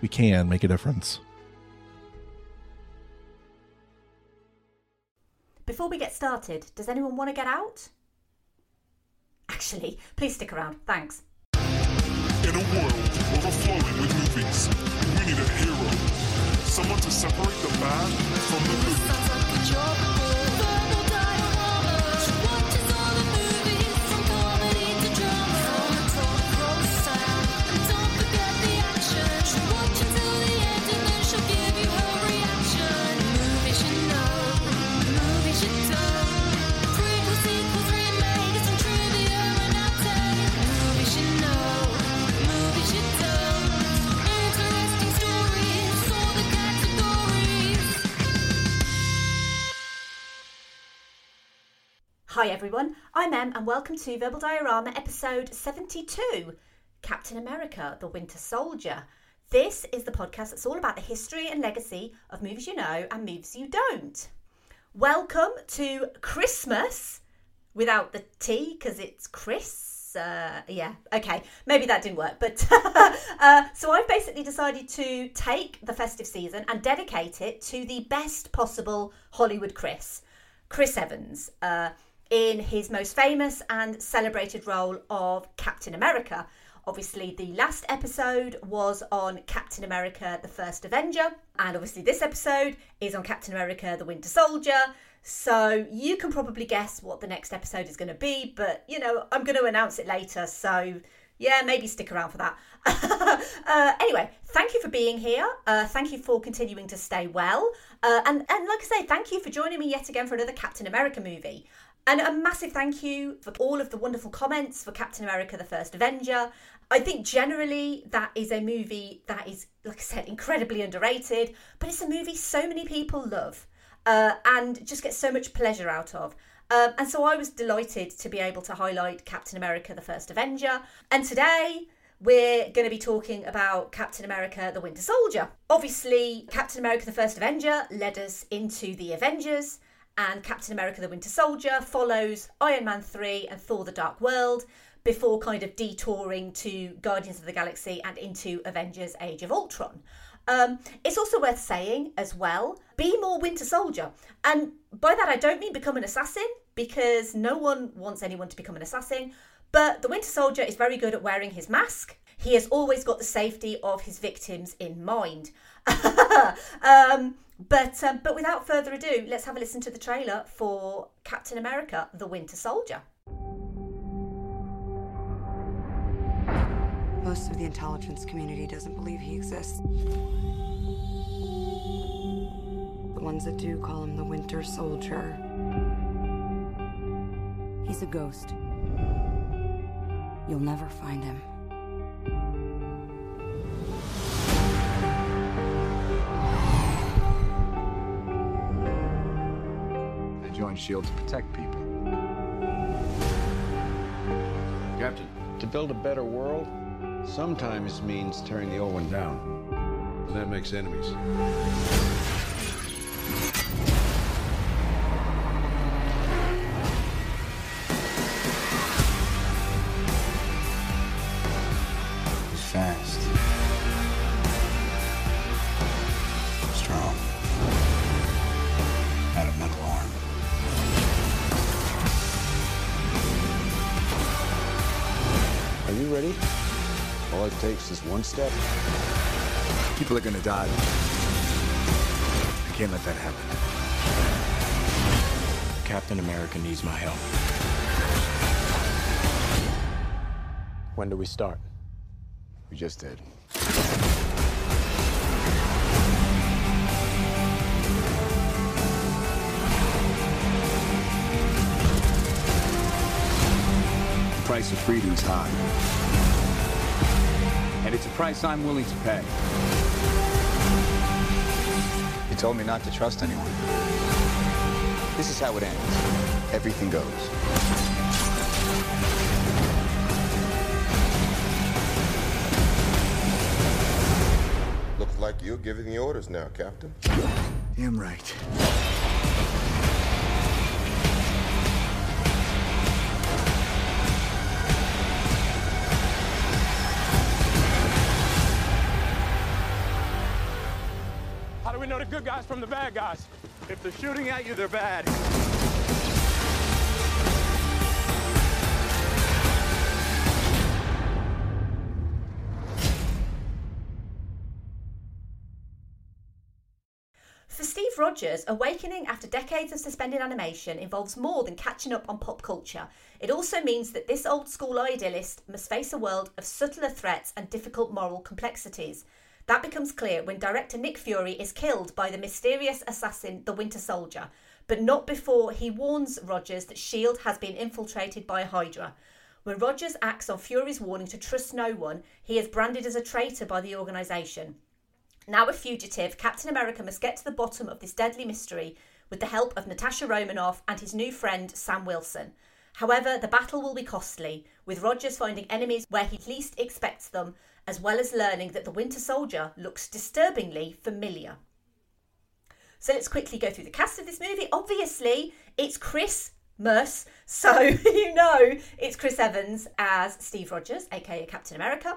we can make a difference. Before we get started, does anyone want to get out? Actually, please stick around. Thanks. In a world overflowing with movies, we need a hero. Someone to separate the bad from the good. Hi everyone, I'm Em and welcome to Verbal Diorama episode 72 Captain America the Winter Soldier. This is the podcast that's all about the history and legacy of movies you know and movies you don't. Welcome to Christmas without the T because it's Chris. Uh, yeah, okay, maybe that didn't work. But uh, so I've basically decided to take the festive season and dedicate it to the best possible Hollywood Chris, Chris Evans. Uh, in his most famous and celebrated role of Captain America. Obviously, the last episode was on Captain America the First Avenger, and obviously, this episode is on Captain America the Winter Soldier. So, you can probably guess what the next episode is going to be, but you know, I'm going to announce it later, so yeah, maybe stick around for that. uh, anyway, thank you for being here. Uh, thank you for continuing to stay well. Uh, and, and like I say, thank you for joining me yet again for another Captain America movie. And a massive thank you for all of the wonderful comments for Captain America the First Avenger. I think generally that is a movie that is, like I said, incredibly underrated, but it's a movie so many people love uh, and just get so much pleasure out of. Um, and so I was delighted to be able to highlight Captain America the First Avenger. And today, we're going to be talking about Captain America the Winter Soldier. Obviously, Captain America the First Avenger led us into the Avengers and Captain America the Winter Soldier follows Iron Man 3 and Thor the Dark World before kind of detouring to Guardians of the Galaxy and into Avengers Age of Ultron. Um, it's also worth saying as well be more Winter Soldier. And by that, I don't mean become an assassin because no one wants anyone to become an assassin. But the Winter Soldier is very good at wearing his mask. He has always got the safety of his victims in mind. um, but um, but without further ado, let's have a listen to the trailer for Captain America: The Winter Soldier. Most of the intelligence community doesn't believe he exists. The ones that do call him the Winter Soldier. He's a ghost. You'll never find him. Join S.H.I.E.L.D. to protect people. Captain, to build a better world sometimes means tearing the old one down. And that makes enemies. Takes is one step. People are gonna die. I Can't let that happen. Captain America needs my help. When do we start? We just did. The price of freedom is high. And it's a price I'm willing to pay. You told me not to trust anyone. This is how it ends. Everything goes. Looks like you're giving the orders now, Captain. Damn right. Good guys from the bad guys? If they're shooting at you, they're bad. For Steve Rogers, awakening after decades of suspended animation involves more than catching up on pop culture. It also means that this old school idealist must face a world of subtler threats and difficult moral complexities. That becomes clear when director Nick Fury is killed by the mysterious assassin, the Winter Soldier, but not before he warns Rogers that S.H.I.E.L.D. has been infiltrated by Hydra. When Rogers acts on Fury's warning to trust no one, he is branded as a traitor by the organisation. Now a fugitive, Captain America must get to the bottom of this deadly mystery with the help of Natasha Romanoff and his new friend Sam Wilson. However, the battle will be costly, with Rogers finding enemies where he least expects them, as well as learning that the Winter Soldier looks disturbingly familiar. So let's quickly go through the cast of this movie. Obviously, it's Chris Merce, so you know it's Chris Evans as Steve Rogers, aka Captain America.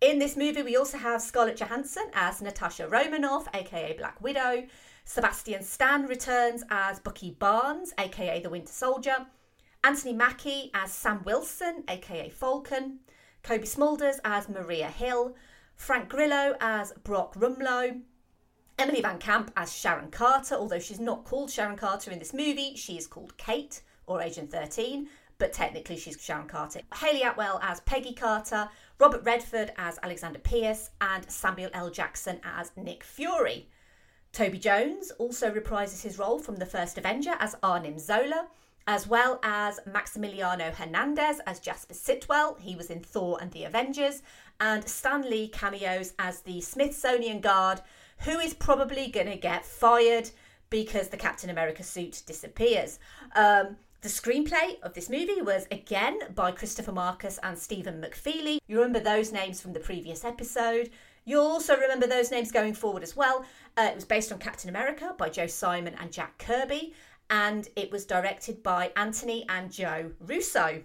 In this movie, we also have Scarlett Johansson as Natasha Romanoff, aka Black Widow. Sebastian Stan returns as Bucky Barnes, aka the Winter Soldier. Anthony Mackie as Sam Wilson, aka Falcon. Cobie Smulders as Maria Hill. Frank Grillo as Brock Rumlow. Emily VanCamp as Sharon Carter, although she's not called Sharon Carter in this movie, she is called Kate or Agent 13, but technically she's Sharon Carter. Hayley Atwell as Peggy Carter, Robert Redford as Alexander Pierce, and Samuel L. Jackson as Nick Fury. Toby Jones also reprises his role from the first Avenger as Arnim Zola, as well as Maximiliano Hernandez as Jasper Sitwell. He was in Thor and the Avengers, and Stan Lee cameos as the Smithsonian Guard, who is probably going to get fired because the Captain America suit disappears. Um, the screenplay of this movie was again by Christopher Markus and Stephen McFeely. You remember those names from the previous episode. You'll also remember those names going forward as well. Uh, it was based on Captain America by Joe Simon and Jack Kirby, and it was directed by Anthony and Joe Russo.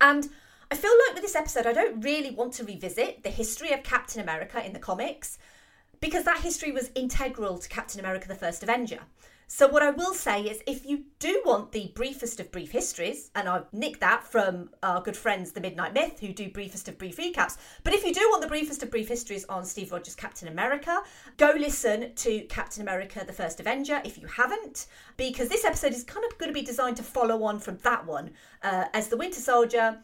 And I feel like with this episode, I don't really want to revisit the history of Captain America in the comics because that history was integral to Captain America the First Avenger. So, what I will say is if you do want the briefest of brief histories, and I've nicked that from our good friends, the Midnight Myth, who do briefest of brief recaps, but if you do want the briefest of brief histories on Steve Rogers' Captain America, go listen to Captain America the First Avenger if you haven't, because this episode is kind of going to be designed to follow on from that one, uh, as the Winter Soldier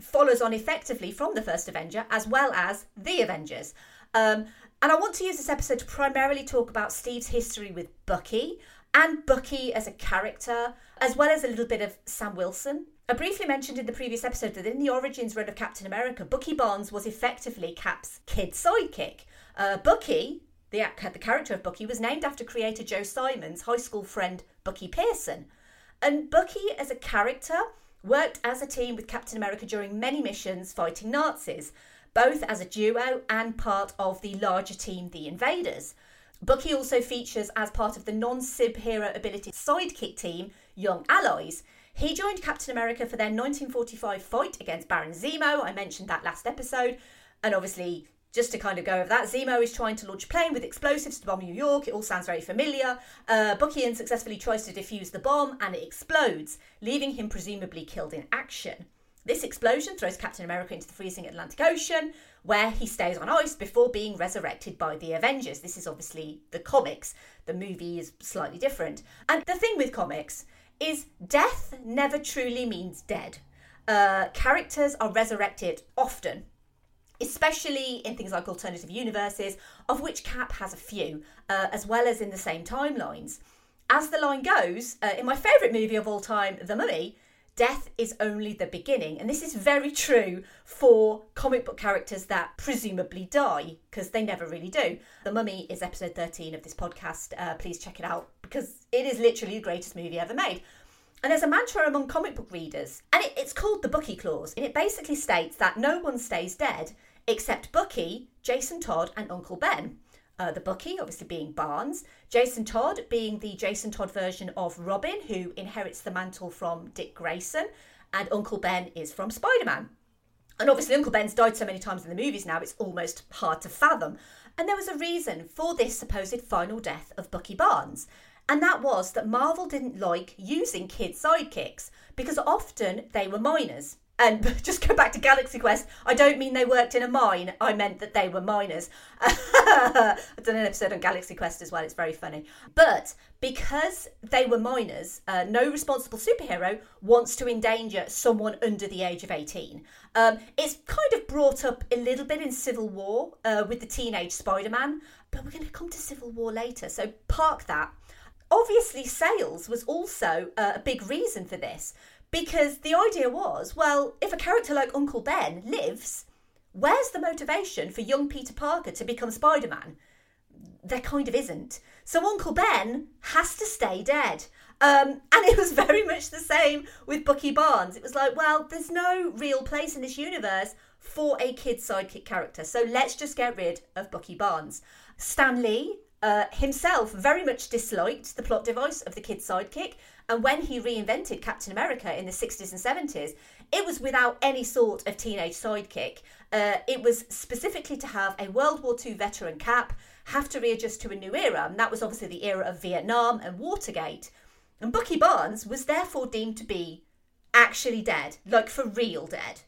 follows on effectively from the first Avenger as well as the Avengers. Um, and I want to use this episode to primarily talk about Steve's history with Bucky and Bucky as a character, as well as a little bit of Sam Wilson. I briefly mentioned in the previous episode that in the Origins run of Captain America, Bucky Barnes was effectively Cap's kid sidekick. Uh, Bucky, the, the character of Bucky, was named after creator Joe Simon's high school friend Bucky Pierson. And Bucky as a character worked as a team with Captain America during many missions fighting Nazis, both as a duo and part of the larger team, the Invaders. Bucky also features as part of the non Sib hero ability sidekick team, Young Allies. He joined Captain America for their 1945 fight against Baron Zemo. I mentioned that last episode. And obviously, just to kind of go over that, Zemo is trying to launch a plane with explosives to bomb New York. It all sounds very familiar. Uh, Bucky unsuccessfully tries to defuse the bomb and it explodes, leaving him presumably killed in action. This explosion throws Captain America into the freezing Atlantic Ocean, where he stays on ice before being resurrected by the Avengers. This is obviously the comics. The movie is slightly different. And the thing with comics is death never truly means dead. Uh, characters are resurrected often, especially in things like alternative universes, of which Cap has a few, uh, as well as in the same timelines. As the line goes, uh, in my favourite movie of all time, The Mummy, death is only the beginning. And this is very true for comic book characters that presumably die, because they never really do. The Mummy is episode 13 of this podcast. Uh, please check it out, because it is literally the greatest movie ever made. And there's a mantra among comic book readers, and it, it's called the Bucky Clause. And it basically states that no one stays dead except Bucky, Jason Todd, and Uncle Ben. Uh, the Bucky, obviously being Barnes, Jason Todd being the Jason Todd version of Robin, who inherits the mantle from Dick Grayson, and Uncle Ben is from Spider Man. And obviously, Uncle Ben's died so many times in the movies now, it's almost hard to fathom. And there was a reason for this supposed final death of Bucky Barnes. And that was that Marvel didn't like using kid sidekicks because often they were minors. And just go back to Galaxy Quest, I don't mean they worked in a mine, I meant that they were miners. I've done an episode on Galaxy Quest as well, it's very funny. But because they were minors, uh, no responsible superhero wants to endanger someone under the age of 18. Um, it's kind of brought up a little bit in Civil War uh, with the teenage Spider Man, but we're going to come to Civil War later, so park that. Obviously, sales was also uh, a big reason for this because the idea was well, if a character like Uncle Ben lives, where's the motivation for young Peter Parker to become Spider Man? There kind of isn't. So Uncle Ben has to stay dead. Um, and it was very much the same with Bucky Barnes. It was like, well, there's no real place in this universe for a kid sidekick character. So let's just get rid of Bucky Barnes. Stan Lee uh, himself very much disliked the plot device of the kid sidekick. And when he reinvented Captain America in the 60s and 70s, it was without any sort of teenage sidekick. Uh, it was specifically to have a World War II veteran Cap have to readjust to a new era. And that was obviously the era of Vietnam and Watergate. And Bucky Barnes was therefore deemed to be actually dead, like for real dead.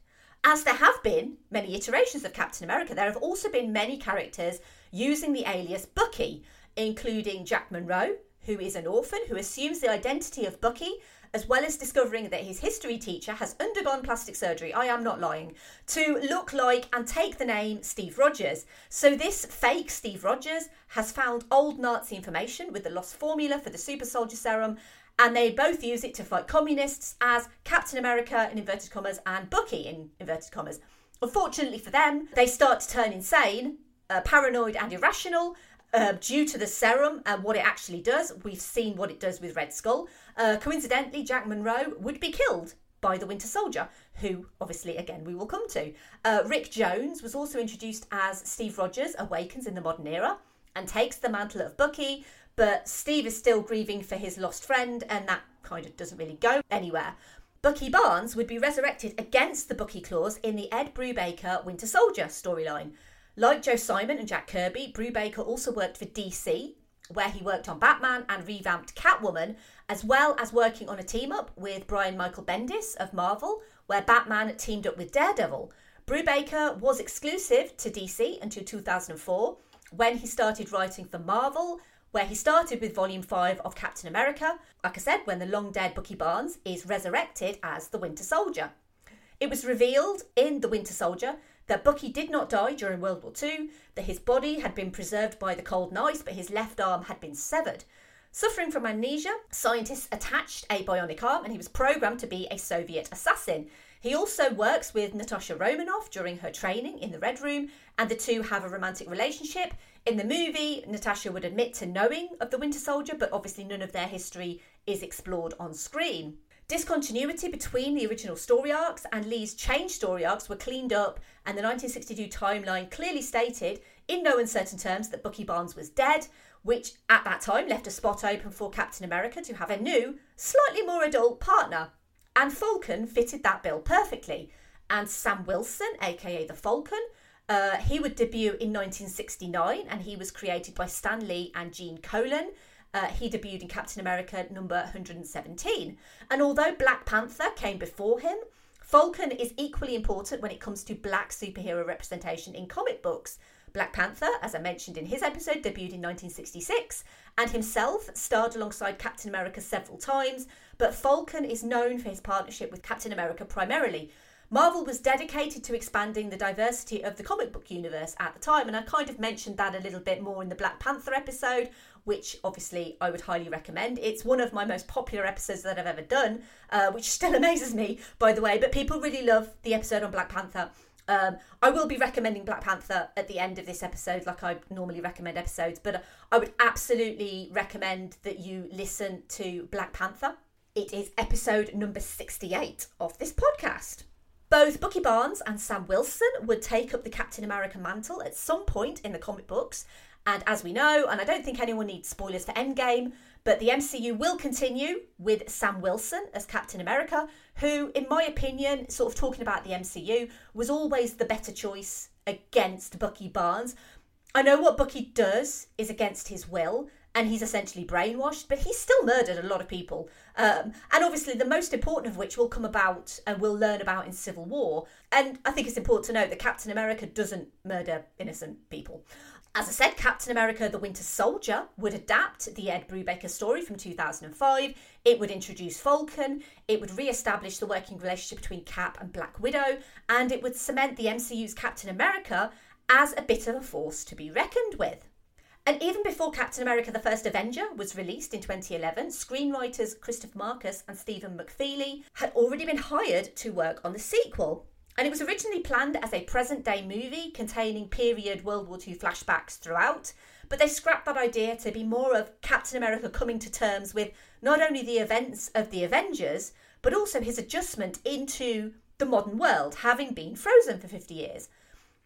As there have been many iterations of Captain America, there have also been many characters using the alias Bucky, including Jack Monroe, who is an orphan who assumes the identity of Bucky, as well as discovering that his history teacher has undergone plastic surgery, I am not lying, to look like and take the name Steve Rogers. So, this fake Steve Rogers has found old Nazi information with the lost formula for the super soldier serum, and they both use it to fight communists as Captain America in inverted commas and Bucky in inverted commas. Unfortunately for them, they start to turn insane, uh, paranoid, and irrational uh, due to the serum and what it actually does. We've seen what it does with Red Skull. Uh, coincidentally, Jack Monroe would be killed by the Winter Soldier, who obviously, again, we will come to. Uh, Rick Jones was also introduced as Steve Rogers awakens in the modern era and takes the mantle of Bucky, but Steve is still grieving for his lost friend, and that kind of doesn't really go anywhere. Bucky Barnes would be resurrected against the Bucky clause in the Ed Brubaker Winter Soldier storyline. Like Joe Simon and Jack Kirby, Brubaker also worked for DC, where he worked on Batman and revamped Catwoman, as well as working on a team up with Brian Michael Bendis of Marvel, where Batman teamed up with Daredevil. Brubaker was exclusive to DC until 2004, when he started writing for Marvel, where he started with Volume 5 of Captain America, like I said, when the long dead Bucky Barnes is resurrected as the Winter Soldier. It was revealed in The Winter Soldier that Bucky did not die during World War II, that his body had been preserved by the cold and ice, but his left arm had been severed. Suffering from amnesia, scientists attached a bionic arm and he was programmed to be a Soviet assassin. He also works with Natasha Romanoff during her training in the Red Room, and the two have a romantic relationship. In the movie, Natasha would admit to knowing of the Winter Soldier, but obviously none of their history is explored on screen. Discontinuity between the original story arcs and Lee's changed story arcs were cleaned up, and the 1962 timeline clearly stated, in no uncertain terms, that Bucky Barnes was dead, which at that time left a spot open for Captain America to have a new, slightly more adult partner. And Falcon fitted that bill perfectly. And Sam Wilson, aka the Falcon, uh, he would debut in 1969 and he was created by Stan Lee and Gene Colan. Uh, he debuted in Captain America number 117. And although Black Panther came before him, Falcon is equally important when it comes to black superhero representation in comic books. Black Panther, as I mentioned in his episode, debuted in 1966 and himself starred alongside Captain America several times, but Falcon is known for his partnership with Captain America primarily. Marvel was dedicated to expanding the diversity of the comic book universe at the time, and I kind of mentioned that a little bit more in the Black Panther episode, which obviously I would highly recommend. It's one of my most popular episodes that I've ever done, uh, which still amazes me, by the way, but people really love the episode on Black Panther. Um, I will be recommending Black Panther at the end of this episode, like I normally recommend episodes, but I would absolutely recommend that you listen to Black Panther. It is episode number 68 of this podcast. Both Bucky Barnes and Sam Wilson would take up the Captain America mantle at some point in the comic books, and as we know, and I don't think anyone needs spoilers for Endgame, but the MCU will continue with Sam Wilson as Captain America, who, in my opinion, sort of talking about the MCU, was always the better choice against Bucky Barnes. I know what Bucky does is against his will, and he's essentially brainwashed, but he's still murdered a lot of people. Um, and obviously, the most important of which will come about and we'll learn about in Civil War. And I think it's important to note that Captain America doesn't murder innocent people. As I said, Captain America the Winter Soldier would adapt the Ed Brubaker story from 2005. It would introduce Falcon, it would re establish the working relationship between Cap and Black Widow, and it would cement the MCU's Captain America as a bit of a force to be reckoned with. And even before Captain America the First Avenger was released in 2011, screenwriters Christopher Markus and Stephen McFeely had already been hired to work on the sequel. And it was originally planned as a present day movie containing period World War II flashbacks throughout, but they scrapped that idea to be more of Captain America coming to terms with not only the events of the Avengers, but also his adjustment into the modern world, having been frozen for 50 years.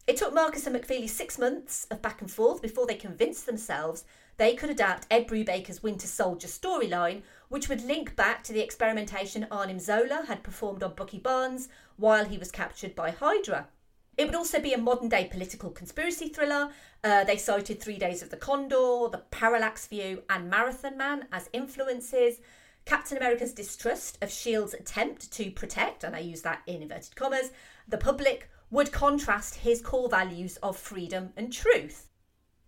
It took Markus and McFeely six months of back and forth before they convinced themselves they could adapt Ed Brubaker's Winter Soldier storyline, which would link back to the experimentation Arnim Zola had performed on Bucky Barnes while he was captured by Hydra. It would also be a modern day political conspiracy thriller. Uh, they cited Three Days of the Condor, The Parallax View, and Marathon Man as influences. Captain America's distrust of S.H.I.E.L.D.'s attempt to protect, and I use that in inverted commas, the public would contrast his core values of freedom and truth.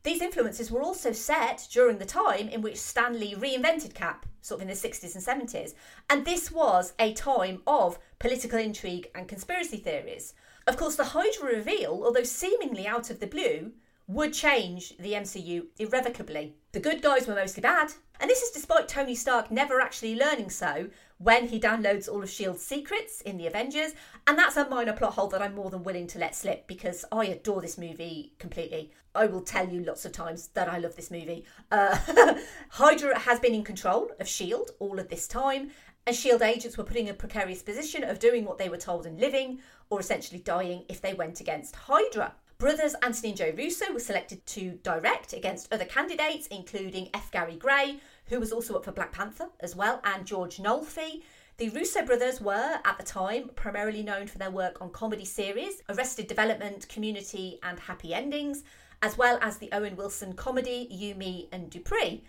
These influences were also set during the time in which Stan Lee reinvented Cap, sort of in the 60s and 70s, and this was a time of political intrigue and conspiracy theories. Of course, the Hydra reveal, although seemingly out of the blue, would change the MCU irrevocably. The good guys were mostly bad, and this is despite Tony Stark never actually learning so when he downloads all of S.H.I.E.L.D.'s secrets in the Avengers, and that's a minor plot hole that I'm more than willing to let slip because I adore this movie completely. I will tell you lots of times that I love this movie. Uh, Hydra has been in control of S.H.I.E.L.D. all of this time, and S.H.I.E.L.D. agents were put in a precarious position of doing what they were told and living, or essentially dying if they went against Hydra. Brothers Anthony and Joe Russo were selected to direct against other candidates, including F. Gary Gray, who was also up for Black Panther as well, and George Nolfi. The Russo brothers were, at the time, primarily known for their work on comedy series Arrested Development, Community, and Happy Endings, as well as the Owen Wilson comedy You, Me, and Dupree.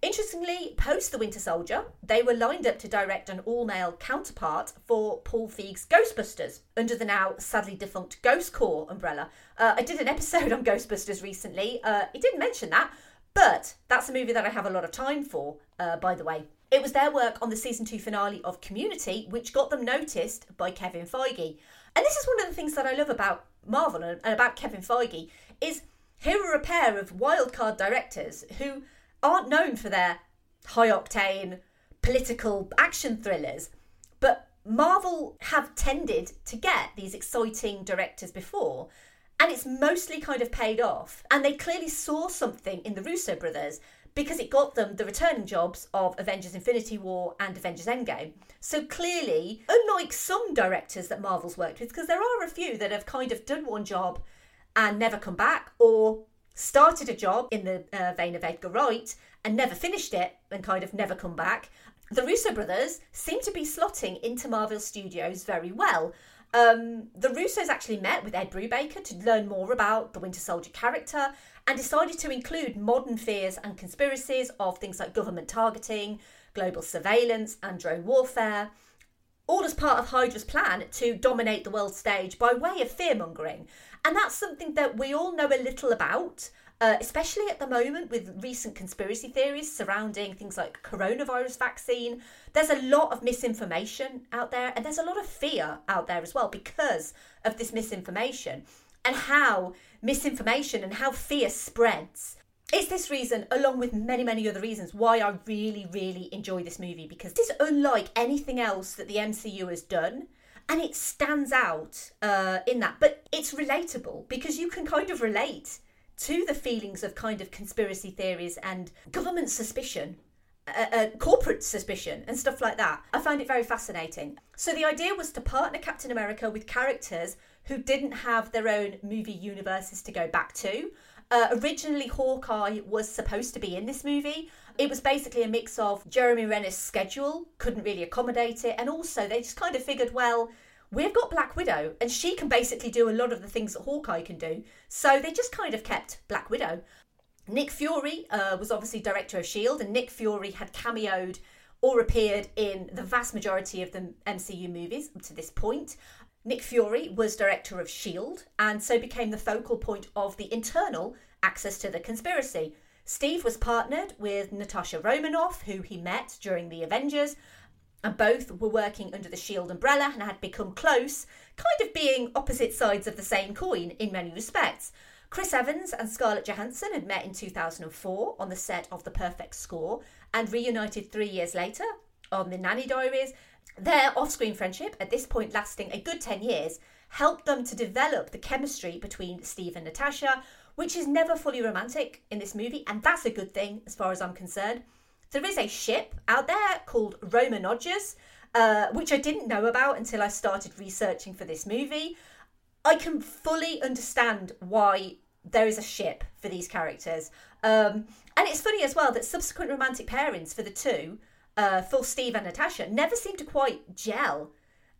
Interestingly, post The Winter Soldier, they were lined up to direct an all male counterpart for Paul Feig's Ghostbusters under the now sadly defunct Ghost Corps umbrella. Uh, I did an episode on Ghostbusters recently. Uh, it didn't mention that, but that's a movie that I have a lot of time for, uh, by the way. It was their work on the season two finale of Community which got them noticed by Kevin Feige. And this is one of the things that I love about Marvel and about Kevin Feige is here are a pair of wildcard directors who aren't known for their high octane political action thrillers, but Marvel have tended to get these exciting directors before, and it's mostly kind of paid off. And they clearly saw something in the Russo brothers because it got them the returning jobs of Avengers Infinity War and Avengers Endgame. So clearly, unlike some directors that Marvel's worked with, because there are a few that have kind of done one job and never come back, or started a job in the uh, vein of Edgar Wright and never finished it and kind of never come back. The Russo brothers seem to be slotting into Marvel Studios very well. Um, the Russos actually met with Ed Brubaker to learn more about the Winter Soldier character and decided to include modern fears and conspiracies of things like government targeting, global surveillance, and drone warfare. all as part of Hydra's plan to dominate the world stage by way of fear mongering. And that's something that we all know a little about, uh, especially at the moment with recent conspiracy theories surrounding things like coronavirus vaccine. There's a lot of misinformation out there, and there's a lot of fear out there as well because of this misinformation and how misinformation and how fear spreads. It's this reason, along with many, many other reasons, why I really, really enjoy this movie because it's unlike anything else that the MCU has done. And it stands out uh, in that. But it's relatable because you can kind of relate to the feelings of kind of conspiracy theories and government suspicion uh, uh, corporate suspicion and stuff like that. I find it very fascinating. So the idea was to partner Captain America with characters who didn't have their own movie universes to go back to. Uh, originally, Hawkeye was supposed to be in this movie. It was basically a mix of Jeremy Renner's schedule, couldn't really accommodate it, and also they just kind of figured, well, we've got Black Widow, and she can basically do a lot of the things that Hawkeye can do. So they just kind of kept Black Widow. Nick Fury uh, was obviously director of S.H.I.E.L.D., and Nick Fury had cameoed or appeared in the vast majority of the MCU movies up to this point. Nick Fury was director of S.H.I.E.L.D. and so became the focal point of the internal access to the conspiracy. Steve was partnered with Natasha Romanoff, who he met during the Avengers, and both were working under the S.H.I.E.L.D. umbrella and had become close, kind of being opposite sides of the same coin in many respects. Chris Evans and Scarlett Johansson had met in 2004 on the set of The Perfect Score and reunited three years later on The Nanny Diaries their off screen friendship, at this point lasting a good 10 years, helped them to develop the chemistry between Steve and Natasha, which is never fully romantic in this movie, and that's a good thing as far as I'm concerned. There is a ship out there called Romanogers, uh, which I didn't know about until I started researching for this movie. I can fully understand why there is a ship for these characters. Um, and it's funny as well that subsequent romantic pairings for the two uh, for Steve and Natasha never seem to quite gel.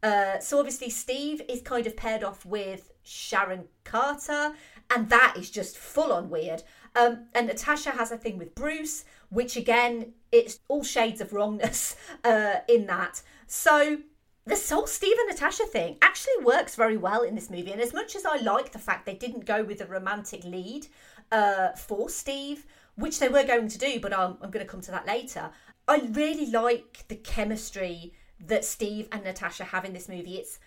Uh, so obviously Steve is kind of paired off with Sharon Carter, and that is just full on weird. Um, and Natasha has a thing with Bruce, which again, it's all shades of wrongness uh, in that. So this whole Steve and Natasha thing actually works very well in this movie. And as much as I like the fact they didn't go with a romantic lead uh, for Steve, which they were going to do, but I'm, I'm going to come to that later. I really like the chemistry that Steve and Natasha have in this movie. It's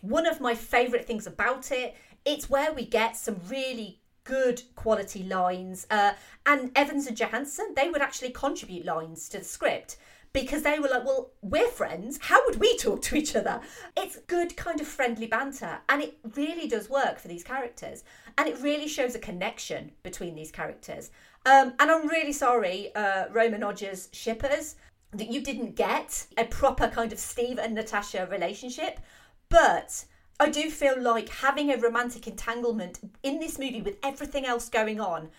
one of my favourite things about it. It's where we get some really good quality lines. Uh, and Evans and Johansson, they would actually contribute lines to the script because they were like, well, we're friends. How would we talk to each other? It's good, kind of friendly banter. And it really does work for these characters. And it really shows a connection between these characters. Um, and I'm really sorry, uh, Romanogers shippers, that you didn't get a proper kind of Steve and Natasha relationship. But I do feel like having a romantic entanglement in this movie with everything else going on,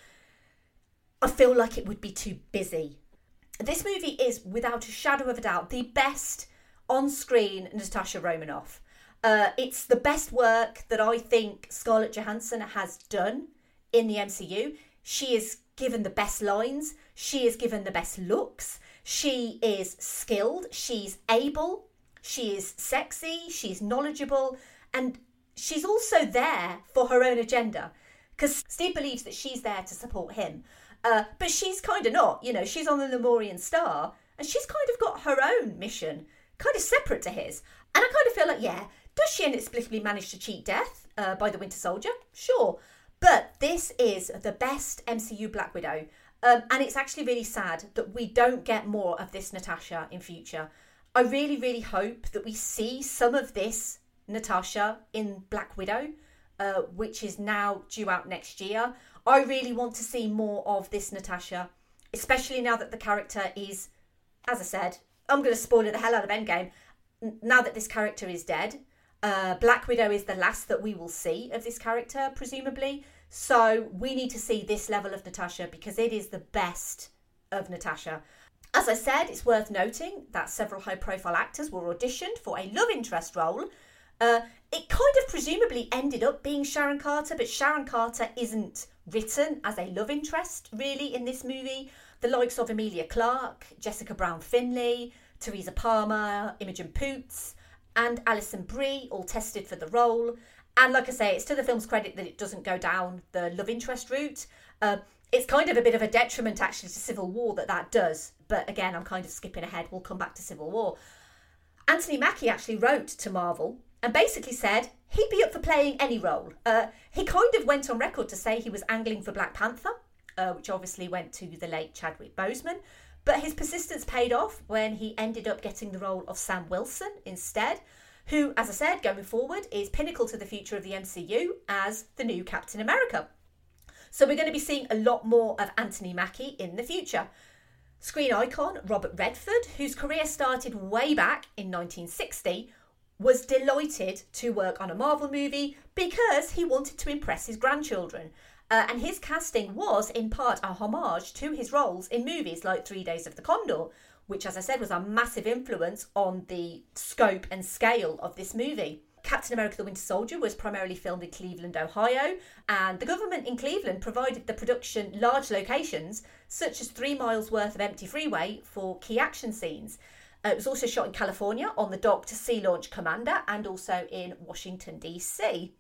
I feel like it would be too busy. This movie is, without a shadow of a doubt, the best on screen Natasha Romanoff. Uh, it's the best work that I think Scarlett Johansson has done in the MCU. She is given the best lines, she is given the best looks, she is skilled, she's able, she is sexy, she's knowledgeable, and she's also there for her own agenda. Because Steve believes that she's there to support him. Uh, but she's kind of not, you know, she's on the Lemurian Star and she's kind of got her own mission, kind of separate to his. And I kind of feel like, yeah, does she inexplicably manage to cheat death uh, by the Winter Soldier? Sure. But this is the best MCU Black Widow. Um, and it's actually really sad that we don't get more of this Natasha in future. I really, really hope that we see some of this Natasha in Black Widow, uh, which is now due out next year. I really want to see more of this Natasha, especially now that the character is, as I said, I'm going to spoil it the hell out of Endgame. Now that this character is dead, uh, Black Widow is the last that we will see of this character, presumably. So we need to see this level of Natasha because it is the best of Natasha. As I said, it's worth noting that several high profile actors were auditioned for a love interest role. Uh, it kind of presumably ended up being Sharon Carter, but Sharon Carter isn't written as a love interest really in this movie. The likes of Emilia Clarke, Jessica Brown Findlay, Teresa Palmer, Imogen Poots, and Alison Brie all tested for the role. And like I say, it's to the film's credit that it doesn't go down the love interest route. Uh, it's kind of a bit of a detriment actually to Civil War that that does. But again, I'm kind of skipping ahead. We'll come back to Civil War. Anthony Mackie actually wrote to Marvel and basically said he'd be up for playing any role. Uh, he kind of went on record to say he was angling for Black Panther, uh, which obviously went to the late Chadwick Boseman. But his persistence paid off when he ended up getting the role of Sam Wilson instead, who, as I said, going forward is pinnacle to the future of the MCU as the new Captain America. So we're going to be seeing a lot more of Anthony Mackie in the future. Screen icon Robert Redford, whose career started way back in 1960, was delighted to work on a Marvel movie because he wanted to impress his grandchildren. Uh, and his casting was, in part, a homage to his roles in movies like Three Days of the Condor, which, as I said, was a massive influence on the scope and scale of this movie. Captain America the Winter Soldier was primarily filmed in Cleveland, Ohio, and the government in Cleveland provided the production large locations, such as three miles worth of empty freeway, for key action scenes. Uh, it was also shot in California on the dock to Sea Launch Commander and also in Washington, D.C.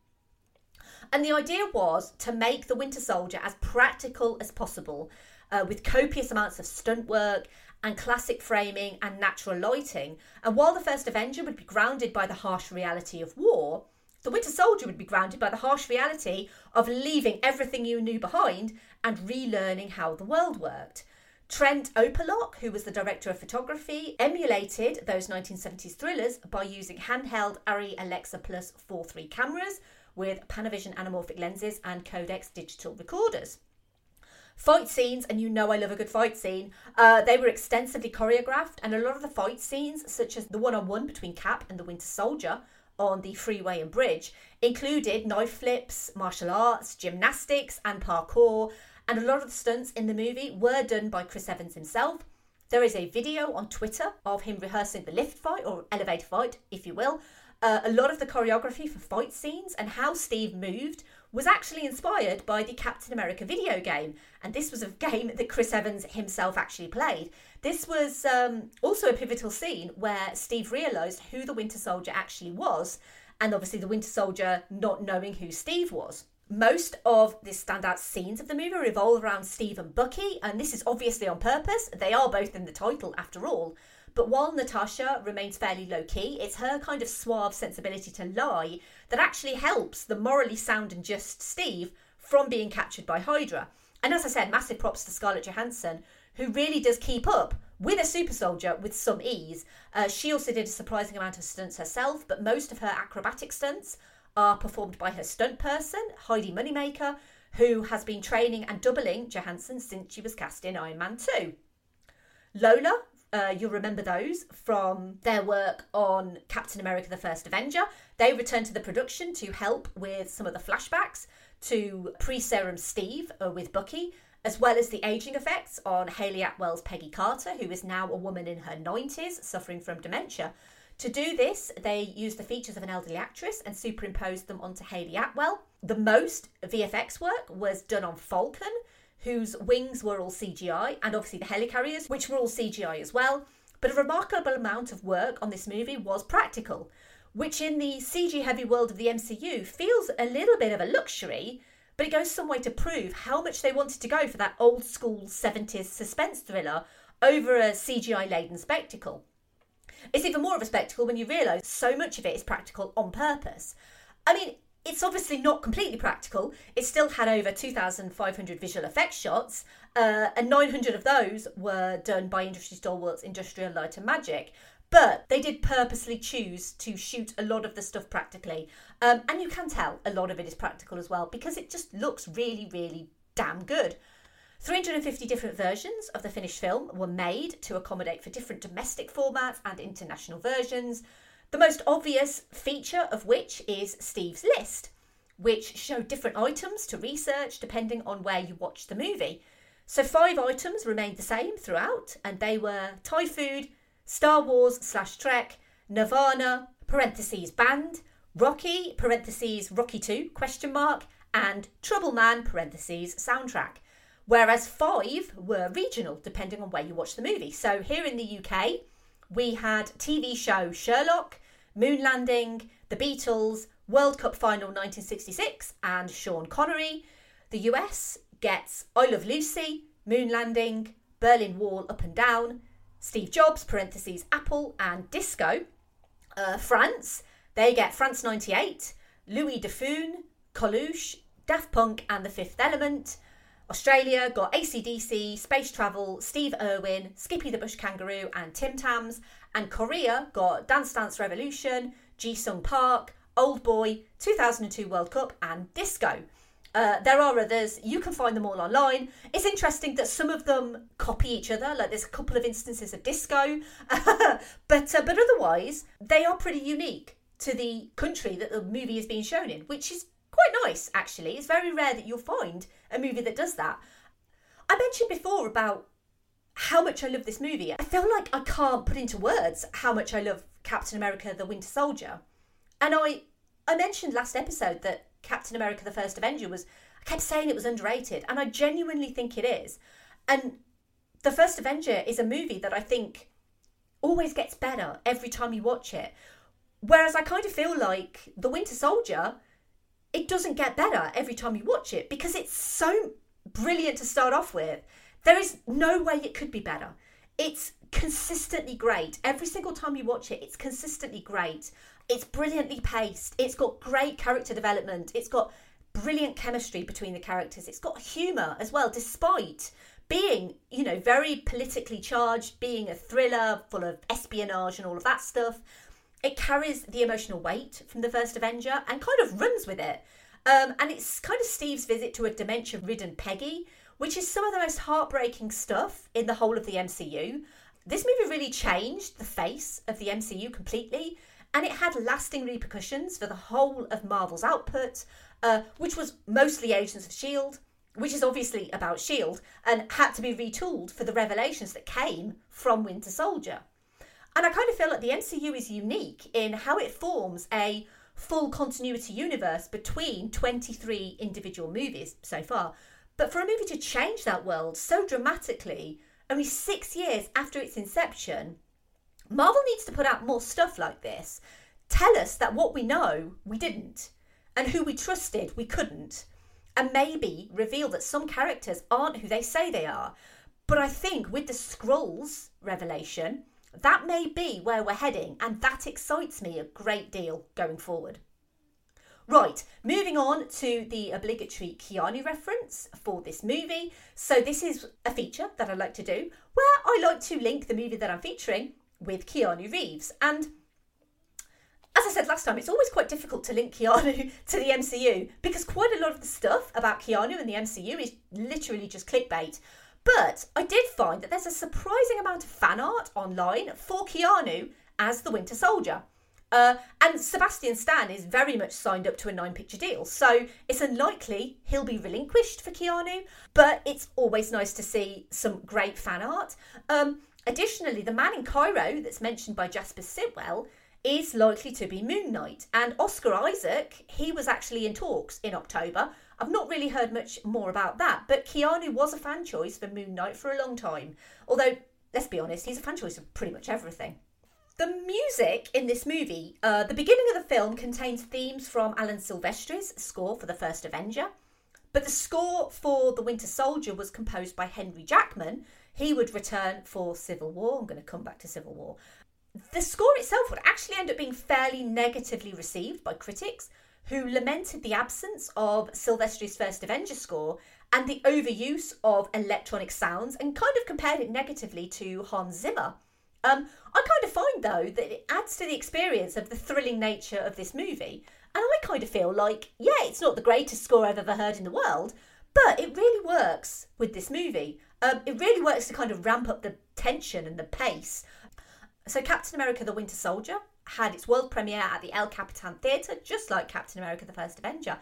And the idea was to make the Winter Soldier as practical as possible, uh, with copious amounts of stunt work and classic framing and natural lighting. And while the first Avenger would be grounded by the harsh reality of war, the Winter Soldier would be grounded by the harsh reality of leaving everything you knew behind and relearning how the world worked. Trent Opaloch, who was the director of photography, emulated those 1970s thrillers by using handheld Arri Alexa Plus 4.3 cameras with Panavision anamorphic lenses and Codex digital recorders. Fight scenes, and you know I love a good fight scene, uh, they were extensively choreographed, and a lot of the fight scenes, such as the one on one between Cap and the Winter Soldier on the freeway and bridge, included knife flips, martial arts, gymnastics, and parkour, and a lot of the stunts in the movie were done by Chris Evans himself. There is a video on Twitter of him rehearsing the lift fight, or elevator fight, if you will. Uh, a lot of the choreography for fight scenes and how Steve moved was actually inspired by the Captain America video game, and this was a game that Chris Evans himself actually played. This was um, also a pivotal scene where Steve realised who the Winter Soldier actually was, and obviously the Winter Soldier not knowing who Steve was. Most of the standout scenes of the movie revolve around Steve and Bucky, and this is obviously on purpose. They are both in the title after all. But while Natasha remains fairly low key, it's her kind of suave sensibility to lie that actually helps the morally sound and just Steve from being captured by Hydra. And as I said, massive props to Scarlett Johansson, who really does keep up with a super soldier with some ease. Uh, she also did a surprising amount of stunts herself, but most of her acrobatic stunts are performed by her stunt person, Heidi Moneymaker, who has been training and doubling Johansson since she was cast in Iron Man 2. Lola, uh, you'll remember those from their work on Captain America the First Avenger. They returned to the production to help with some of the flashbacks to pre serum Steve uh, with Bucky, as well as the aging effects on Hayley Atwell's Peggy Carter, who is now a woman in her 90s suffering from dementia. To do this, they used the features of an elderly actress and superimposed them onto Hayley Atwell. The most VFX work was done on Falcon, whose wings were all CGI, and obviously the helicarriers, which were all CGI as well. But a remarkable amount of work on this movie was practical, which in the CG heavy world of the MCU feels a little bit of a luxury, but it goes some way to prove how much they wanted to go for that old school 70s suspense thriller over a CGI laden spectacle. It's even more of a spectacle when you realise so much of it is practical on purpose. I mean, it's obviously not completely practical. It still had over 2,500 visual effects shots, uh, and 900 of those were done by industry stalwarts Industrial Light and Magic. But they did purposely choose to shoot a lot of the stuff practically. Um, and you can tell a lot of it is practical as well because it just looks really, really damn good. 350 different versions of the finished film were made to accommodate for different domestic formats and international versions. The most obvious feature of which is Steve's list, which showed different items to research depending on where you watch the movie. So five items remained the same throughout, and they were Thai food, Star Wars slash Trek, Nirvana, parentheses band, Rocky, parentheses Rocky 2, question mark, and Trouble Man, parentheses soundtrack. Whereas five were regional, depending on where you watch the movie. So here in the UK, we had TV show Sherlock, Moon Landing, The Beatles, World Cup Final 1966, and Sean Connery. The US gets I Love Lucy, Moon Landing, Berlin Wall Up and Down, Steve Jobs, parentheses, Apple, and Disco. Uh, France, they get France 98, Louis Dauphin, Coluche, Daft Punk, and The Fifth Element. Australia got ACDC, Space Travel, Steve Irwin, Skippy the Bush Kangaroo, and Tim Tams. And Korea got Dance Dance Revolution, Jisung Park, Old Boy, 2002 World Cup, and Disco. Uh, there are others. You can find them all online. It's interesting that some of them copy each other. Like there's a couple of instances of disco, but uh, but otherwise they are pretty unique to the country that the movie is being shown in, which is quite nice actually. It's very rare that you'll find a movie that does that. I mentioned before about how much I love this movie. I feel like I can't put into words how much I love Captain America: The Winter Soldier, and I I mentioned last episode that Captain America the First Avenger was, I kept saying it was underrated, and I genuinely think it is. And The First Avenger is a movie that I think always gets better every time you watch it. Whereas I kind of feel like The Winter Soldier, it doesn't get better every time you watch it because it's so brilliant to start off with. There is no way it could be better. It's consistently great. Every single time you watch it, it's consistently great. It's brilliantly paced. It's got great character development. It's got brilliant chemistry between the characters. It's got humour as well, despite being, you know, very politically charged, being a thriller full of espionage and all of that stuff. It carries the emotional weight from the first Avenger and kind of runs with it. Um, and it's kind of Steve's visit to a dementia ridden Peggy, which is some of the most heartbreaking stuff in the whole of the MCU. This movie really changed the face of the MCU completely and it had lasting repercussions for the whole of Marvel's output, uh, which was mostly Agents of S.H.I.E.L.D., which is obviously about S.H.I.E.L.D., and had to be retooled for the revelations that came from Winter Soldier. And I kind of feel like the MCU is unique in how it forms a full continuity universe between 23 individual movies so far. But for a movie to change that world so dramatically, only six years after its inception, Marvel needs to put out more stuff like this. Tell us that what we know, we didn't, and who we trusted, we couldn't. And maybe reveal that some characters aren't who they say they are. But I think with the Skrulls revelation, that may be where we're heading, and that excites me a great deal going forward. Right, moving on to the obligatory Keanu reference for this movie. So, this is a feature that I like to do where I like to link the movie that I'm featuring with Keanu Reeves. And as I said last time, it's always quite difficult to link Keanu to the MCU because quite a lot of the stuff about Keanu and the MCU is literally just clickbait. But I did find that there's a surprising amount of fan art online for Keanu as the Winter Soldier. Uh, and Sebastian Stan is very much signed up to a nine picture deal, so it's unlikely he'll be relinquished for Keanu, but it's always nice to see some great fan art. Um, Additionally, the man in Cairo that's mentioned by Jasper Sitwell is likely to be Moon Knight. And Oscar Isaac, he was actually in talks in October. I've not really heard much more about that, but Keanu was a fan choice for Moon Knight for a long time. Although, let's be honest, he's a fan choice for pretty much everything. The music in this movie, uh, the beginning of the film contains themes from Alan Silvestri's score for the first Avenger, but the score for The Winter Soldier was composed by Henry Jackman, he would return for Civil War. I'm going to come back to Civil War. The score itself would actually end up being fairly negatively received by critics who lamented the absence of Silvestri's first Avenger score and the overuse of electronic sounds and kind of compared it negatively to Hans Zimmer. Um, I kind of find though that it adds to the experience of the thrilling nature of this movie. And I kind of feel like, yeah, it's not the greatest score I've ever heard in the world, but it really works with this movie. Um, it really works to kind of ramp up the tension and the pace. So, Captain America the Winter Soldier had its world premiere at the El Capitan Theatre, just like Captain America the First Avenger,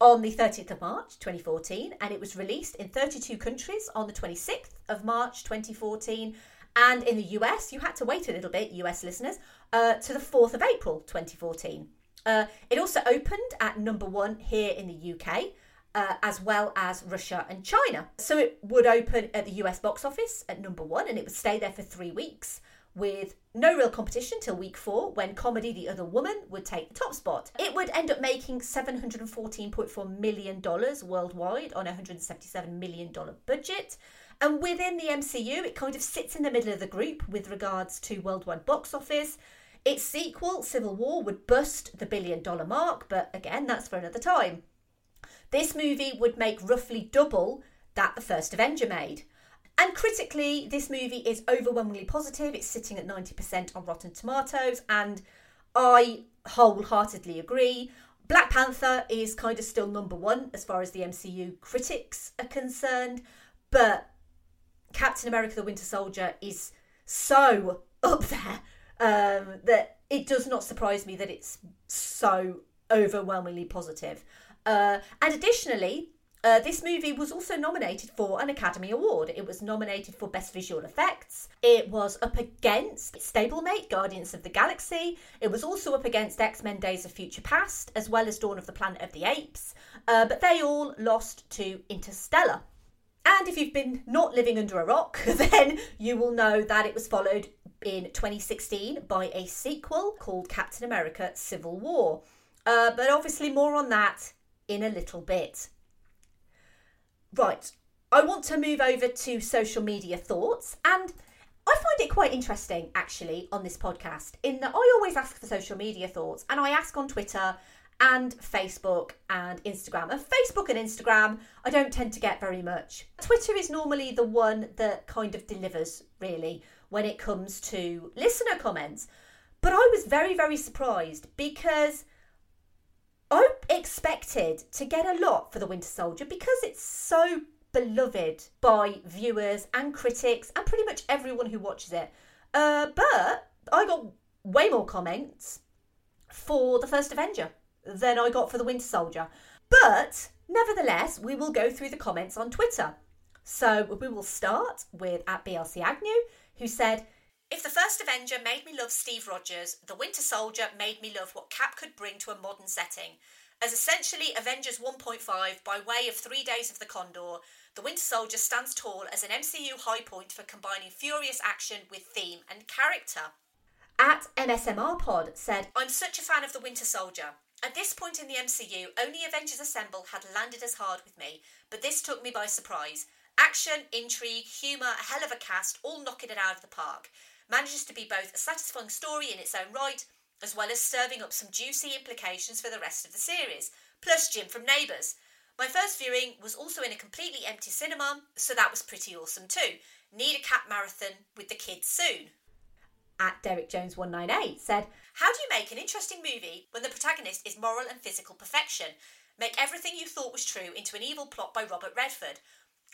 on the 30th of March 2014, and it was released in 32 countries on the 26th of March 2014. And in the US, you had to wait a little bit, US listeners, uh, to the 4th of April 2014. Uh, it also opened at number one here in the UK uh, as well as Russia and China. So it would open at the US box office at number one and it would stay there for three weeks, with no real competition till week four when comedy The Other Woman would take the top spot. It would end up making $714.4 million worldwide on a $177 million budget. And within the MCU, it kind of sits in the middle of the group with regards to worldwide box office. Its sequel, Civil War, would bust the billion dollar mark, but again, that's for another time. This movie would make roughly double that the first Avenger made. And critically, this movie is overwhelmingly positive. It's sitting at 90% on Rotten Tomatoes, and I wholeheartedly agree. Black Panther is kind of still number one as far as the MCU critics are concerned, but Captain America the Winter Soldier is so up there um, that it does not surprise me that it's so overwhelmingly positive. Uh, and additionally, uh, this movie was also nominated for an Academy Award. It was nominated for Best Visual Effects. It was up against Stablemate, Guardians of the Galaxy. It was also up against X Men Days of Future Past, as well as Dawn of the Planet of the Apes. Uh, but they all lost to Interstellar. And if you've been not living under a rock, then you will know that it was followed in 2016 by a sequel called Captain America Civil War. Uh, but obviously, more on that in a little bit. Right, I want to move over to social media thoughts, and I find it quite interesting actually on this podcast in that I always ask for social media thoughts, and I ask on Twitter and Facebook and Instagram. And Facebook and Instagram, I don't tend to get very much. Twitter is normally the one that kind of delivers, really, when it comes to listener comments. But I was very, very surprised because Expected to get a lot for The Winter Soldier because it's so beloved by viewers and critics and pretty much everyone who watches it. Uh, but I got way more comments for The First Avenger than I got for The Winter Soldier. But nevertheless, we will go through the comments on Twitter. So we will start with at BLC Agnew, who said, if the first Avenger made me love Steve Rogers, the Winter Soldier made me love what Cap could bring to a modern setting. As essentially Avengers 1.5 by way of Three Days of the Condor, the Winter Soldier stands tall as an MCU high point for combining furious action with theme and character. At MSMR Pod said, I'm such a fan of the Winter Soldier. At this point in the MCU, only Avengers Assemble had landed as hard with me, but this took me by surprise. Action, intrigue, humour, a hell of a cast, all knocking it out of the park. Manages to be both a satisfying story in its own right, as well as serving up some juicy implications for the rest of the series, plus Jim from Neighbours. My first viewing was also in a completely empty cinema, so that was pretty awesome too. Need a Cap marathon with the kids soon. At Derek Jones 198 said, How do you make an interesting movie when the protagonist is moral and physical perfection? Make everything you thought was true into an evil plot by Robert Redford.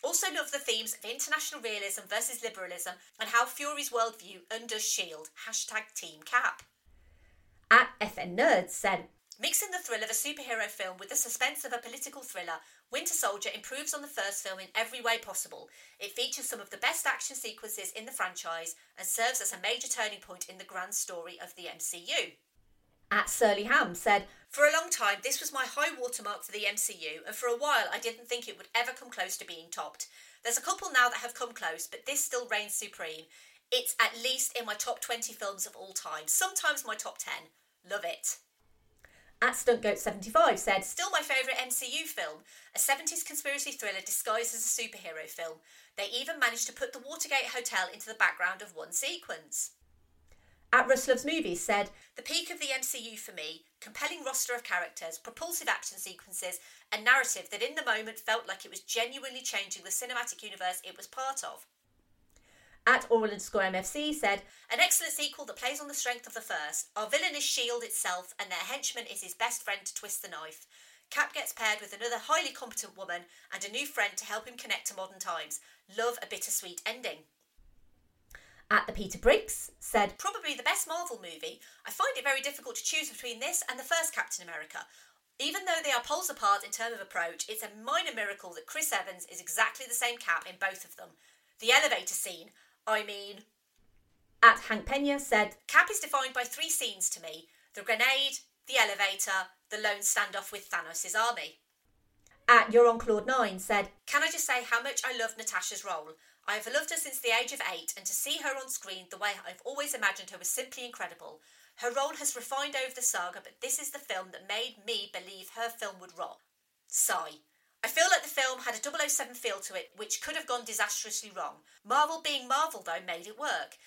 Also love the themes of international realism versus liberalism and how Fury's worldview undoes S.H.I.E.L.D. Hashtag Team Cap. At FN Nerds said, Mixing the thrill of a superhero film with the suspense of a political thriller, Winter Soldier improves on the first film in every way possible. It features some of the best action sequences in the franchise and serves as a major turning point in the grand story of the MCU. At Surly Ham said, For a long time, this was my high watermark for the MCU, and for a while I didn't think it would ever come close to being topped. There's a couple now that have come close, but this still reigns supreme. It's at least in my top 20 films of all time, sometimes my top 10. Love it. At Stuntgoat75 said, Still my favourite MCU film, a 70s conspiracy thriller disguised as a superhero film. They even managed to put the Watergate Hotel into the background of one sequence. At Russ Loves Movies said, The peak of the MCU for me, compelling roster of characters, propulsive action sequences, a narrative that in the moment felt like it was genuinely changing the cinematic universe it was part of. At Oral underscore MFC said, An excellent sequel that plays on the strength of the first. Our villain is S.H.I.E.L.D. itself, and their henchman is his best friend to twist the knife. Cap gets paired with another highly competent woman and a new friend to help him connect to modern times. Love a bittersweet ending. At the Peter Briggs said, Probably the best Marvel movie. I find it very difficult to choose between this and the first Captain America. Even though they are poles apart in terms of approach, it's a minor miracle that Chris Evans is exactly the same Cap in both of them. The elevator scene, I mean. At Hank Pena said, Cap is defined by three scenes to me the grenade, the elevator, the lone standoff with Thanos' army. At Your on Claude 9 said, Can I just say how much I love Natasha's role? I have loved her since the age of eight, and to see her on screen the way I've always imagined her was simply incredible. Her role has refined over the saga, but this is the film that made me believe her film would rock. Sigh. I feel like the film had a 007 feel to it, which could have gone disastrously wrong. Marvel being Marvel, though, made it work.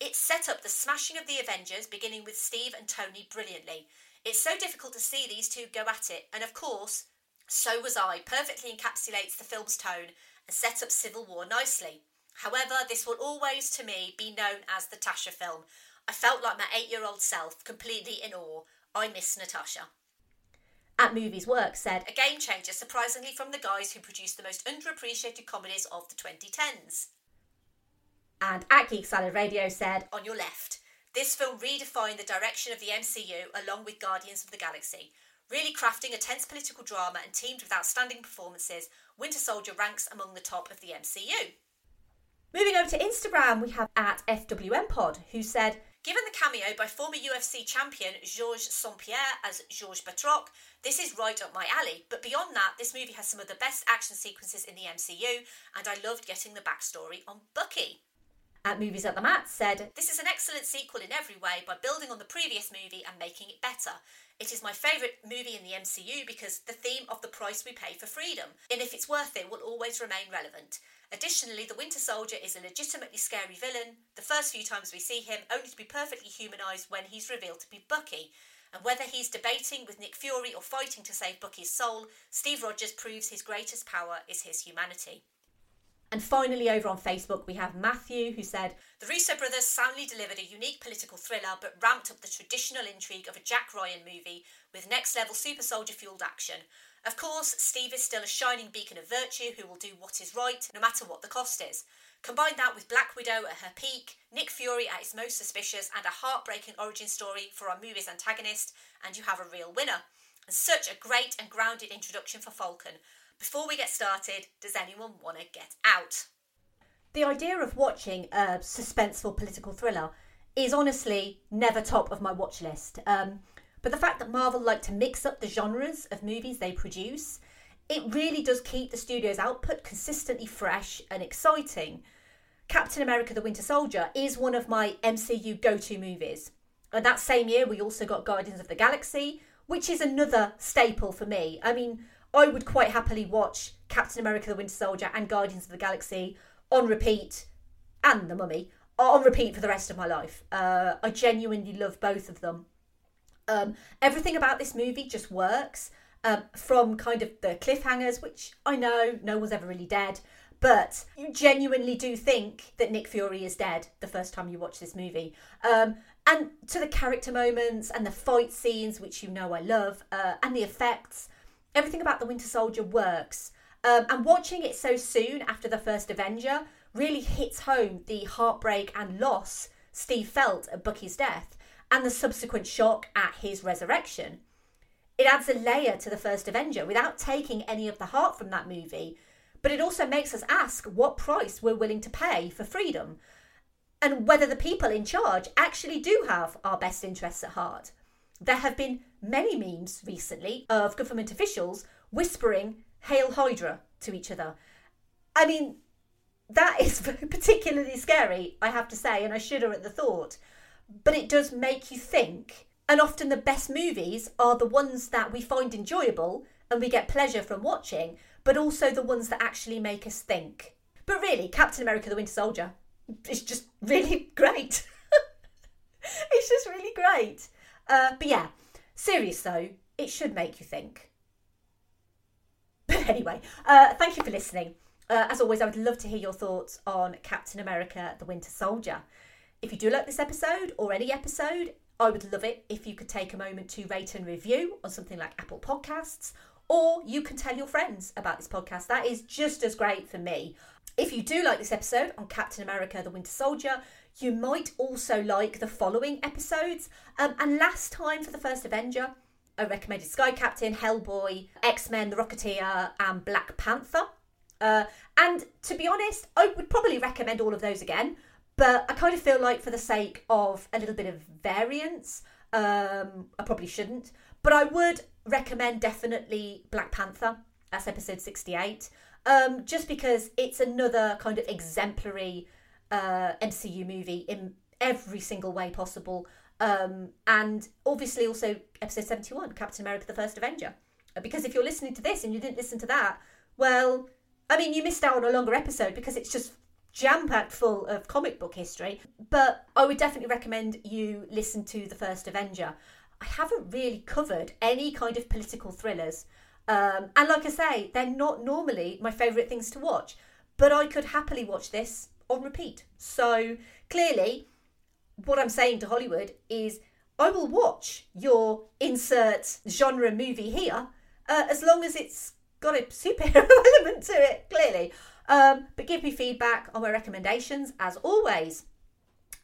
It set up the smashing of the Avengers, beginning with Steve and Tony brilliantly. It's so difficult to see these two go at it, and of course, So Was I perfectly encapsulates the film's tone and set up Civil War nicely. However, this will always, to me, be known as the Tasha film. I felt like my eight year old self, completely in awe. I miss Natasha. At Movies Work said, a game changer surprisingly from the guys who produced the most underappreciated comedies of the 2010s. And at Geek Salad Radio said, on your left, this film redefined the direction of the MCU along with Guardians of the Galaxy. Really crafting a tense political drama and teamed with outstanding performances, Winter Soldier ranks among the top of the MCU. Moving over to Instagram, we have at FWM Pod, who said, Given the cameo by former UFC champion Georges St. Pierre as Georges Batroc, this is right up my alley. But beyond that, this movie has some of the best action sequences in the MCU, and I loved getting the backstory on Bucky. At Movies at the Mat said, This is an excellent sequel in every way by building on the previous movie and making it better. It is my favourite movie in the MCU because the theme of the price we pay for freedom, and if it's worth it, will always remain relevant. Additionally, the Winter Soldier is a legitimately scary villain, the first few times we see him only to be perfectly humanised when he's revealed to be Bucky. And whether he's debating with Nick Fury or fighting to save Bucky's soul, Steve Rogers proves his greatest power is his humanity. And finally, over on Facebook, we have Matthew who said The Russo brothers soundly delivered a unique political thriller but ramped up the traditional intrigue of a Jack Ryan movie with next level super soldier fueled action. Of course, Steve is still a shining beacon of virtue who will do what is right no matter what the cost is. Combine that with Black Widow at her peak, Nick Fury at his most suspicious, and a heartbreaking origin story for our movie's antagonist, and you have a real winner. And such a great and grounded introduction for Falcon. Before we get started, does anyone want to get out? The idea of watching a suspenseful political thriller is honestly never top of my watch list. Um, but the fact that Marvel like to mix up the genres of movies they produce, it really does keep the studio's output consistently fresh and exciting. Captain America the Winter Soldier is one of my MCU go to movies. And that same year, we also got Guardians of the Galaxy, which is another staple for me. I mean, I would quite happily watch Captain America the Winter Soldier and Guardians of the Galaxy on repeat, and The Mummy on repeat for the rest of my life. Uh, I genuinely love both of them. Um, everything about this movie just works. Um, from kind of the cliffhangers, which I know no one's ever really dead, but you genuinely do think that Nick Fury is dead the first time you watch this movie. Um, and to the character moments and the fight scenes, which you know I love, uh, and the effects, everything about the Winter Soldier works. Um, and watching it so soon after the first Avenger really hits home the heartbreak and loss Steve felt at Bucky's death and the subsequent shock at his resurrection. It adds a layer to the first Avenger without taking any of the heart from that movie, but it also makes us ask what price we're willing to pay for freedom and whether the people in charge actually do have our best interests at heart. There have been many memes recently of government officials whispering Hail Hydra to each other. I mean, that is particularly scary, I have to say, and I shudder at the thought. But it does make you think. And often the best movies are the ones that we find enjoyable and we get pleasure from watching, but also the ones that actually make us think. But really, Captain America the Winter Soldier is just really great. it's just really great. Uh, but yeah, serious though, it should make you think. But anyway, uh, thank you for listening. Uh, as always, I would love to hear your thoughts on Captain America the Winter Soldier. If you do like this episode or any episode, I would love it if you could take a moment to rate and review on something like Apple Podcasts, or you can tell your friends about this podcast. That is just as great for me. If you do like this episode on Captain America the Winter Soldier, you might also like the following episodes. Um, and last time for the first Avenger, I recommended Sky Captain, Hellboy, X Men, The Rocketeer, and Black Panther. Uh, and to be honest, I would probably recommend all of those again, but I kind of feel like for the sake of a little bit of variance, um, I probably shouldn't. But I would recommend definitely Black Panther. That's episode 68. um, just because it's another kind of exemplary uh, MCU movie in every single way possible. Um, and obviously also episode 71, Captain America the First Avenger. Uh, Because if you're listening to this and you didn't listen to that, well, I mean, you missed out on a longer episode because it's just jam packed full of comic book history. But I would definitely recommend you listen to The First Avenger. I haven't really covered any kind of political thrillers. Um, and like I say, they're not normally my favourite things to watch, but I could happily watch this on repeat. So clearly, what I'm saying to Hollywood is I will watch your insert genre movie here uh, as long as it's got a superhero element to it, clearly. Um, but give me feedback on my recommendations as always.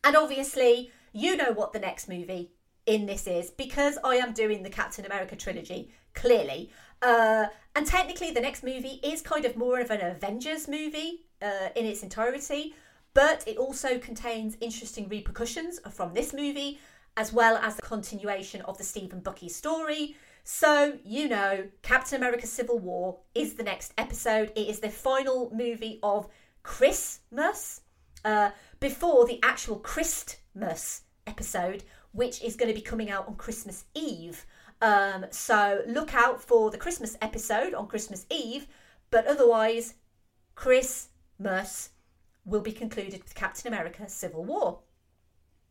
And obviously, you know what the next movie in this is because I am doing the Captain America trilogy, clearly. Uh, and technically, the next movie is kind of more of an Avengers movie uh, in its entirety, but it also contains interesting repercussions from this movie, as well as the continuation of the Stephen Bucky story. So, you know, Captain America Civil War is the next episode. It is the final movie of Christmas uh, before the actual Christmas episode, which is going to be coming out on Christmas Eve. Um, so look out for the Christmas episode on Christmas Eve, but otherwise, Christmas will be concluded with Captain America Civil War.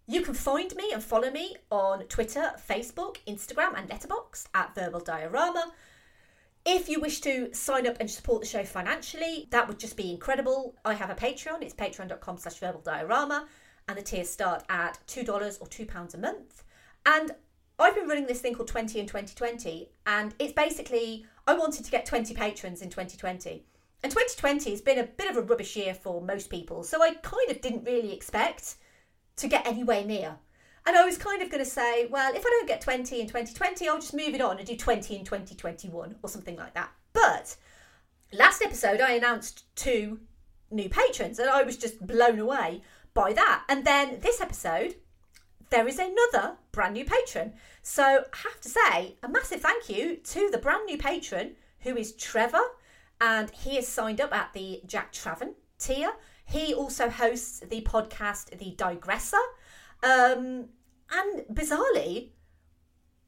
You can find me and follow me on Twitter, Facebook, Instagram, and Letterboxd at Verbal Diorama. If you wish to sign up and support the show financially, that would just be incredible. I have a Patreon. It's patreon.com slash verbal diorama, and the tiers start at $2 or £2 a month. And I've been running this thing called 20 in 2020, and it's basically I wanted to get 20 patrons in 2020. And 2020 has been a bit of a rubbish year for most people, so I kind of didn't really expect to get anywhere near. And I was kind of going to say, well, if I don't get 20 in 2020, I'll just move it on and do 20 in 2021 or something like that. But last episode, I announced two new patrons, and I was just blown away by that. And then this episode, there is another brand new patron. So I have to say a massive thank you to the brand new patron who is Trevor, and he is signed up at the Jack Traven tier. He also hosts the podcast The Digressor. Um, and bizarrely,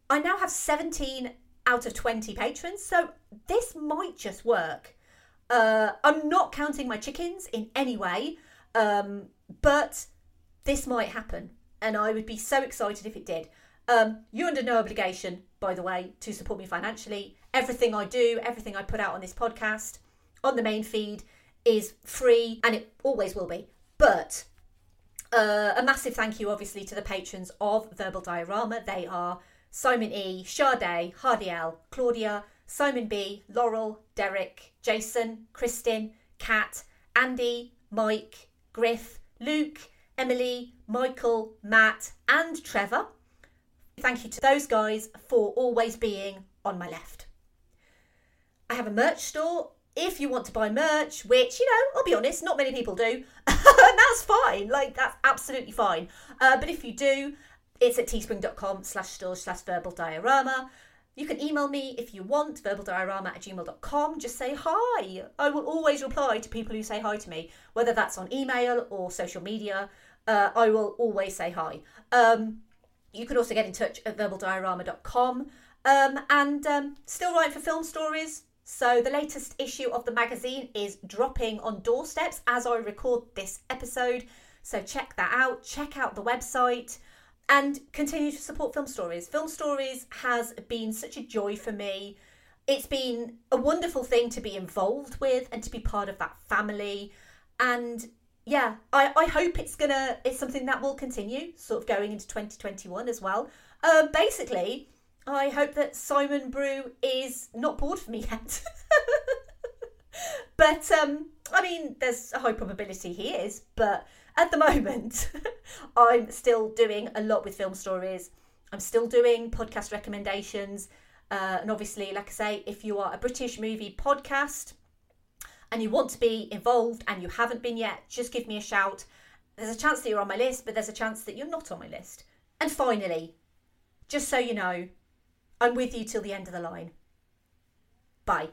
I now have 17 out of 20 patrons, so this might just work. Uh, I'm not counting my chickens in any way, um, but this might happen, and I would be so excited if it did. Um, you're under no obligation, by the way, to support me financially. Everything I do, everything I put out on this podcast, on the main feed, is free, and it always will be. But uh, a massive thank you, obviously, to the patrons of Verbal Diorama. They are Simon E, Sade, Hardy L, Claudia, Simon B, Laurel, Derek, Jason, Kristin, Kat, Andy, Mike, Griff, Luke, Emily, Michael, Matt, and Trevor. Thank you to those guys for always being on my left. I have a merch store. If you want to buy merch, which, you know, I'll be honest, not many people do, And that's fine. Like, that's absolutely fine. Uh, but if you do, it's at teespring.com slash stores slash verbal diorama. You can email me if you want, verbaldiorama at gmail.com. Just say hi. I will always reply to people who say hi to me, whether that's on email or social media. Uh, I will always say hi. Um, you can also get in touch at verbaldiorama.com. Um, and um, still write for film stories. So the latest issue of the magazine is dropping on doorsteps as I record this episode. So check that out. Check out the website and continue to support Film Stories. Film Stories has been such a joy for me. It's been a wonderful thing to be involved with and to be part of that family. And yeah, I, I hope it's gonna it's something that will continue, sort of going into 2021 as well. Um, basically, I hope that Simon Brew is not bored of me yet. but um, I mean, there's a high probability he is. But at the moment, I'm still doing a lot with film stories. I'm still doing podcast recommendations. Uh, and obviously, like I say, if you are a British movie podcast and you want to be involved and you haven't been yet, just give me a shout. There's a chance that you're on my list, but there's a chance that you're not on my list. And finally, just so you know, I'm with you till the end of the line. Bye.